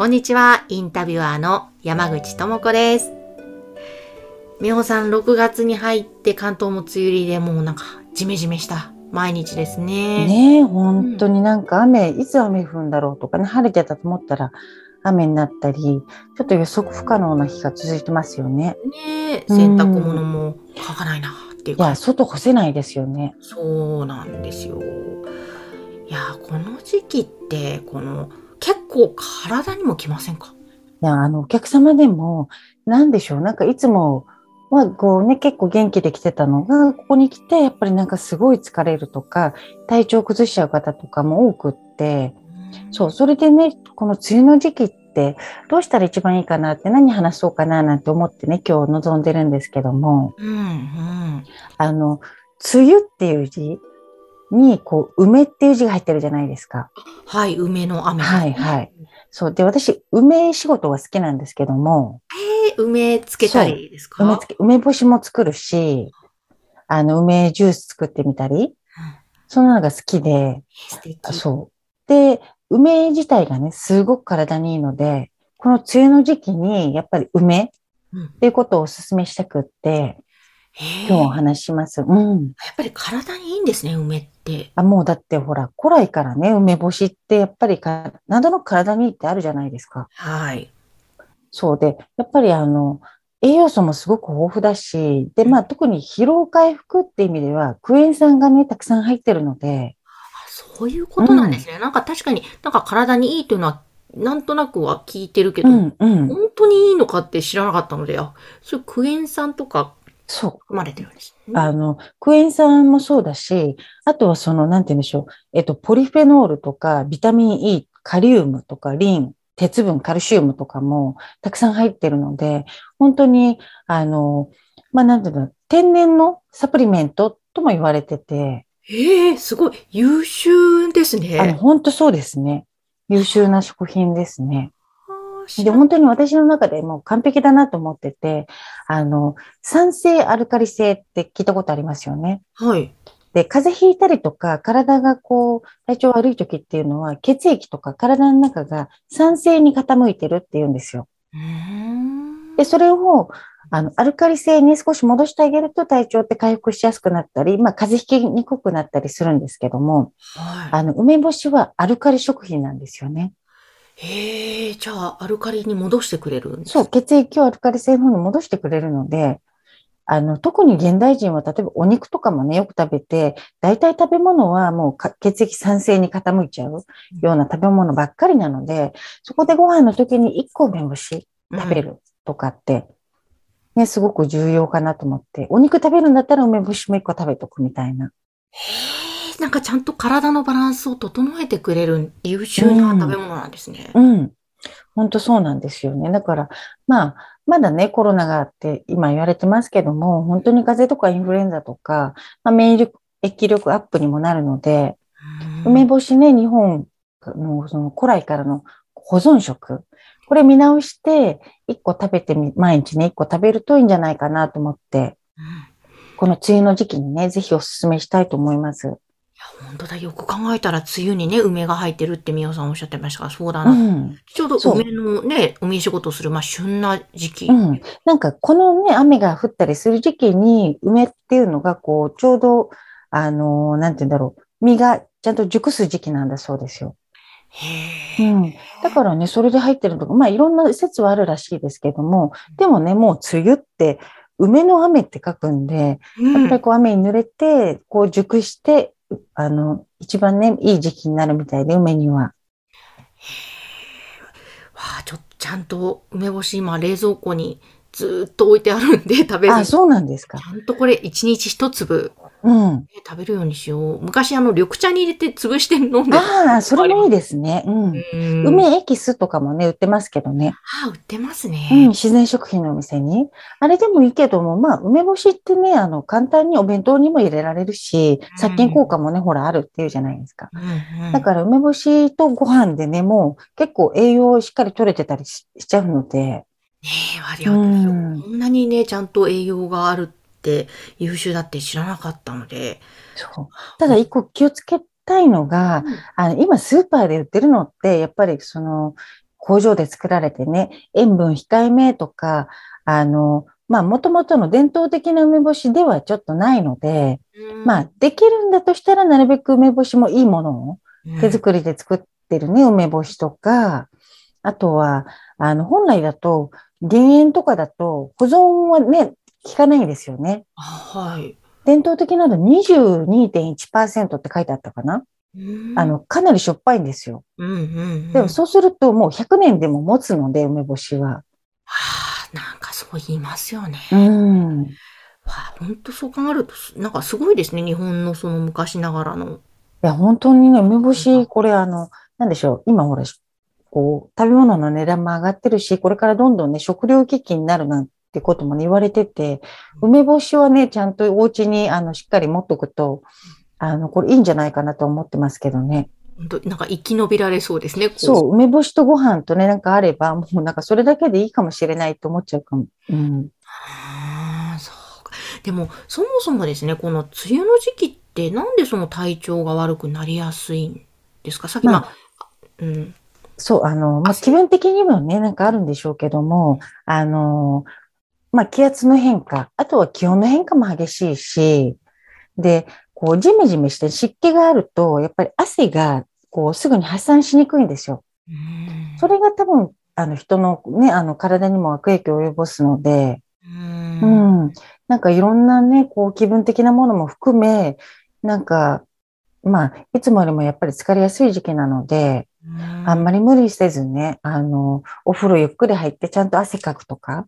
こんにちは、インタビュアーの山口智子です。美穂さん、6月に入って関東も梅雨入りでもうなんかジメジメした毎日ですね。ねえ本当になんか雨、いつ雨降るんだろうとかね晴れてたと思ったら雨になったりちょっと予測不可能な日が続いてますよねねえ洗濯物も乾かないなっていうかいや。外干せないですよねそうなんですよ。いや、この時期って、この結構体にもきませんか？いや、あの、お客様でも、なんでしょう、なんかいつもは、こうね、結構元気で来てたのが、ここに来て、やっぱりなんかすごい疲れるとか、体調崩しちゃう方とかも多くって、そう、それでね、この梅雨の時期って、どうしたら一番いいかなって、何話そうかななんて思ってね、今日望んでるんですけども、うんうん。あの、梅雨っていう字に、こう、梅っていう字が入ってるじゃないですか。はい、梅の雨。はいはい。そう。で、私、梅仕事が好きなんですけども、えー梅つけたりですか？梅つけ、梅干しも作るし、あの、梅ジュース作ってみたり、そんなのが好きで、そう。で、梅自体がね、すごく体にいいので、この梅雨の時期に、やっぱり梅っうんていうことをお勧めしたくって、へー今日お話しします。うん。やっぱり体にいいんですね、梅って。あ、もうだってほら、古来からね、梅干しってやっぱりか、なんとなく体にいいってあるじゃないですか。はい。そうで、やっぱりあの、栄養素もすごく豊富だし、で、まあ特に疲労回復って意味では、クエン酸がね、たくさん入ってるので、あそういうことなんですね。なんか確かに、なんか体にいいというのは、なんとなくは聞いてるけど、うん、うん、本当にいいのかって知らなかったので、あ、そういうクエン酸とかそう。含まれてるんですね。あの、クエン酸もそうだし、あとはその、なんて言うんでしょう、えっと、ポリフェノールとか、ビタミン E、カリウムとか、リン、鉄分、カルシウムとかもたくさん入ってるので、本当に、あの、まあ、なんていうの、天然のサプリメントとも言われてて、ええすごい優秀ですあの、ね。本当そうですね。優秀な食品ですね。で、本当に私の中でもう完璧だなと思ってて、あの、酸性アルカリ性って聞いたことありますよね。はい。で、風邪ひいたりとか、体がこう、体調悪い時っていうのは、血液とか体の中が酸性に傾いてるっていうんですよ。で、それを、あの、アルカリ性に少し戻してあげると体調って回復しやすくなったり、まあ、風邪ひきにくくなったりするんですけども、はい。あの、梅干しはアルカリ食品なんですよね。へえ、じゃあ、アルカリに戻してくれるんですそう、血液をアルカリ性の方に戻してくれるので、あの、特に現代人は例えばお肉とかもね、よく食べて、大体食べ物はもうか血液酸性に傾いちゃうような食べ物ばっかりなので、そこでご飯の時に1個梅干し食べるとかって、ね、すごく重要かなと思って、お肉食べるんだったら梅干しも1個食べとくみたいな。へえ、なんかちゃんと体のバランスを整えてくれる優秀な食べ物なんですね。うん。本当そうなんですよね。だから、まあ、まだね、コロナがあって今言われてますけども、本当に風邪とかインフルエンザとか、まあ、免疫力力アップにもなるので、うん梅干しね、日本のその古来からの保存食、これ見直して、1個食べてみ、毎日ね、1個食べるといいんじゃないかなと思って、うんこの梅雨の時期にね、ぜひお勧めしたいと思います。本当だ。よく考えたら、梅雨にね、梅が入ってるってみおさんおっしゃってましたが、そうだうな。ん。ちょうどそう梅のね、梅仕事する、まあ、旬な時期。うん。なんか、このね、雨が降ったりする時期に、梅っていうのが、こう、ちょうど、あのーなんて言うんだろう、実がちゃんと熟す時期なんだそうですよ。へえ。うん。だからね、それで入ってるのとか、まあ、いろんな説はあるらしいですけども、でもね、もう梅雨って、梅の雨って書くんで、うんやっぱりこう雨に濡れて、こう熟して、あの、一番ね、いい時期になるみたいで、梅には。わあ、ちょっとちゃんと梅干し今冷蔵庫にずーっと置いてあるんで食べずあ、に。そうなんですか。ちゃんとこれ一日一粒うん。食べるようにしよう。昔あの緑茶に入れて潰して飲んでた。ああ、それもいいですね。うん。うん梅エキスとかもね、売ってますけどね。ああ、売ってますね。うん、自然食品のお店に。あれでもいいけども、まあ、梅干しってね、あの、簡単にお弁当にも入れられるし、殺菌効果もね、ほら、あるっていうじゃないですか。うんうんだから、梅干しとご飯でね、もう結構栄養しっかり取れてたりししちゃうので、ねえ、ありがうとう。ん。こんなにね、ちゃんと栄養があるって優秀だって知らなかったので。そう。ただ、一個気をつけたいのが、あの、今スーパーで売ってるのって、やっぱりその、工場で作られてね、塩分控えめとか、あの、まあ、もともとの伝統的な梅干しではちょっとないので、うんまあ、できるんだとしたら、なるべく梅干しもいいものを、うん手作りで作ってるね、梅干しとか、あとは、あの、本来だと、減塩とかだと、保存はね、効かないんですよね。あはい。伝統的なの22.1%って書いてあったかな、うんあ、の、かなりしょっぱいんですよ。うんうんうん。でもそうするともう100年でも持つので、梅干しは。はあ、なんかそう言いますよね。うん。わあ、本当そう考えると、なんかすごいですね。日本のその昔ながらの。いや、本当にね、梅干し、これあの、なんでしょう。今ほら、こう、食べ物の値段も上がってるし、これからどんどんね、食料危機になるなんてこともね、言われてて、梅干しはね、ちゃんとお家に、あの、しっかり持っとくと、あの、これいいんじゃないかなと思ってますけどね。なんか生き延びられそうですね。こそう、梅干しとご飯とね、なんかあれば、もうなんかそれだけでいいかもしれないと思っちゃうかも。うん。そうか。でも、そもそもですね、この梅雨の時期って、なんでその体調が悪くなりやすいんですか？さっき、まあまあ、うん。そう、あの、まあ、気分的にもね、なんかあるんでしょうけども、あの、まあ、気圧の変化、あとは気温の変化も激しいし、で、こう、ジメジメして湿気があると、やっぱり汗が、こう、すぐに発散しにくいんですよ。うんそれが多分、あの、人のね、あの、体にも悪影響を及ぼすので、うんうん。なんかいろんなね、こう、気分的なものも含め、なんか、まあ、いつもよりもやっぱり疲れやすい時期なので、あんまり無理せずね、あの、お風呂ゆっくり入ってちゃんと汗かくとか、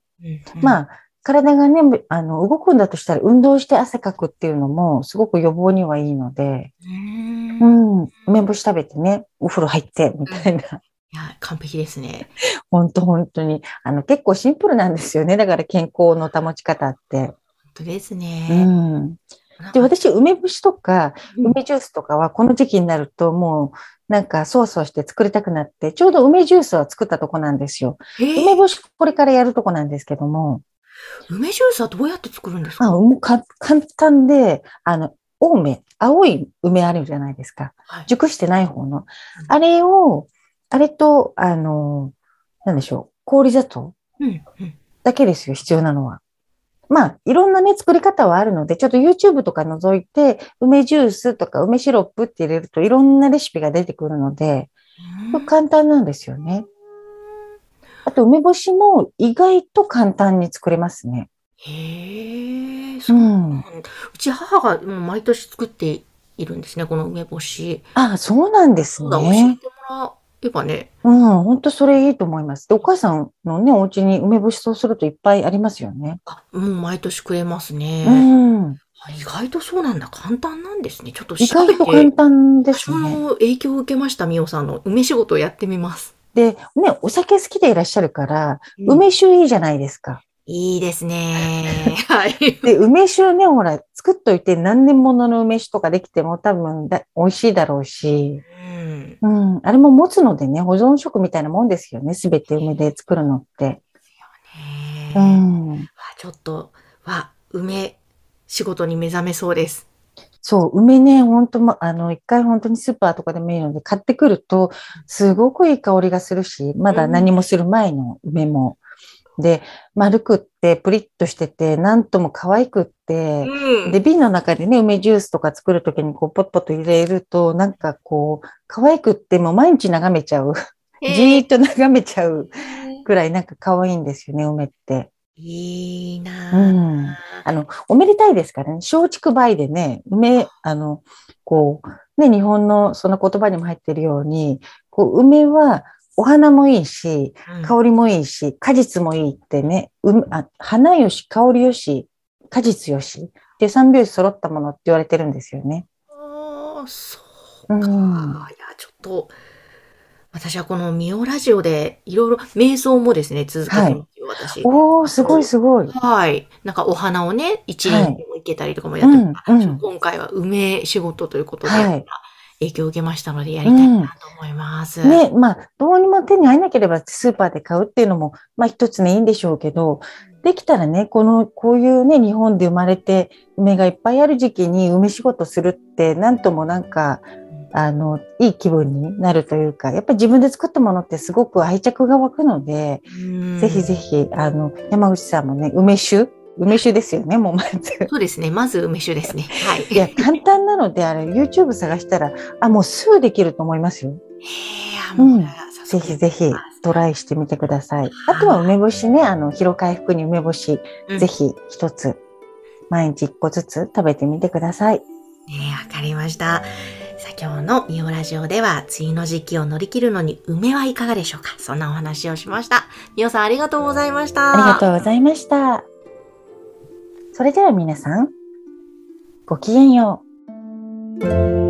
まあ、体がね、あの、動くんだとしたら運動して汗かくっていうのもすごく予防にはいいので、う。うんん、梅干し食べてね、お風呂入って、みたいな。いや、完璧ですね。本当本当に。あの、結構シンプルなんですよね。だから健康の保ち方って。本当ですうね。ん。なんかで、私、梅干しとか、うん梅ジュースとかは、この時期になると、もう、なんか、そわそわして作りたくなって、ちょうど梅ジュースは作ったとこなんですよ。えー梅干し、これからやるとこなんですけども、梅ジュースはどうやって作るんですか？あ、もうか、簡単で、あの、青梅、青い梅あるじゃないですか。はい熟してない方の。あれを、あれと、あの、なんでしょう、氷砂糖だけですよ、必要なのは。まあ、いろんなね、作り方はあるので、ちょっと YouTube とか覗いて、梅ジュースとか梅シロップって入れるといろんなレシピが出てくるので、簡単なんですよね。あと、梅干しも意外と簡単に作れますね。へえ、うそう。ん。うち母がもう毎年作っているんですね、この梅干し。あ、そうなんですそうだ、教えね。てもらえばね。うん、本当それいいと思います。で、お母さんのね、お家に梅干しそうするといっぱいありますよね。あ、もう毎年くれますね。うん。あ意外とそうなんだ。簡単なんですね。ちょっと意外と簡て、単ですね。の影響を受けました、みおさんの梅仕事をやってみます。で、ね、お酒好きでいらっしゃるから、うん梅酒いいじゃないですか。いいですね。はい。で、梅酒ね、ほら、作っといて何年ものの梅酒とかできても多分だ美味しいだろうし、うん。うん、あれも持つのでね、保存食みたいなもんですよね。すべて梅で作るのって。うん。わちょっと、わ、梅仕事に目覚めそうです。そう、梅ね、ほんと、ま、あの、一回本当にスーパーとかでもいいので買ってくると、すごくいい香りがするし、まだ何もする前の梅も。で、丸くって、プリッとしてて、なんとも可愛くって、うんで、瓶の中でね、梅ジュースとか作るときにこう、ポッポッと入れると、なんかこう、可愛くって、もう毎日眺めちゃう。じーっと眺めちゃうくらいなんか可愛いんですよね、梅って。いいなうぁん。あの、おめでたいですからね。松竹梅でね、梅、あの、こう、ね、日本のその言葉にも入ってるように、こう、梅はお花もいいし、うん香りもいいし、果実もいいってね、うあ花よし、香りよし、果実よしってって三拍子揃ったものって言われてるんですよね。ああ、そうか。うん。いや、ちょっと、私はこのミオラジオでいろいろ瞑想もですね、続けてますよ、私。おー、すごいすごい。はい。なんかお花をね、一輪はいでもいけたりとかもやってるから、うんうん今回は梅仕事ということで、はい影響を受けましたのでやりたいなと思います。ね、まあ、どうにも手に入らなければスーパーで買うっていうのも、まあ一つね、いいんでしょうけど、できたらね、この、こういうね、日本で生まれて、梅がいっぱいある時期に梅仕事するって、なんともなんか、あの、いい気分になるというか、やっぱり自分で作ったものってすごく愛着が湧くので、うん。ぜひぜひ、あの、山口さんもね、梅酒梅酒ですよね、もうまず。そうですね。まず梅酒ですね。はい。いや、簡単なので、あれ、YouTube 探したら、あ、もうすぐできると思いますよ。へーもううんぜひぜひトライしてみてください。あとは梅干しね、あの、疲労回復に梅干し、うんぜひ一つ、毎日一個ずつ食べてみてください。ねわかりました。さあ今日のミオラジオでは、梅雨の時期を乗り切るのに梅はいかがでしょうかそんなお話をしました。ミオさんありがとうございました。ありがとうございました。それでは皆さん、ごきげんよう。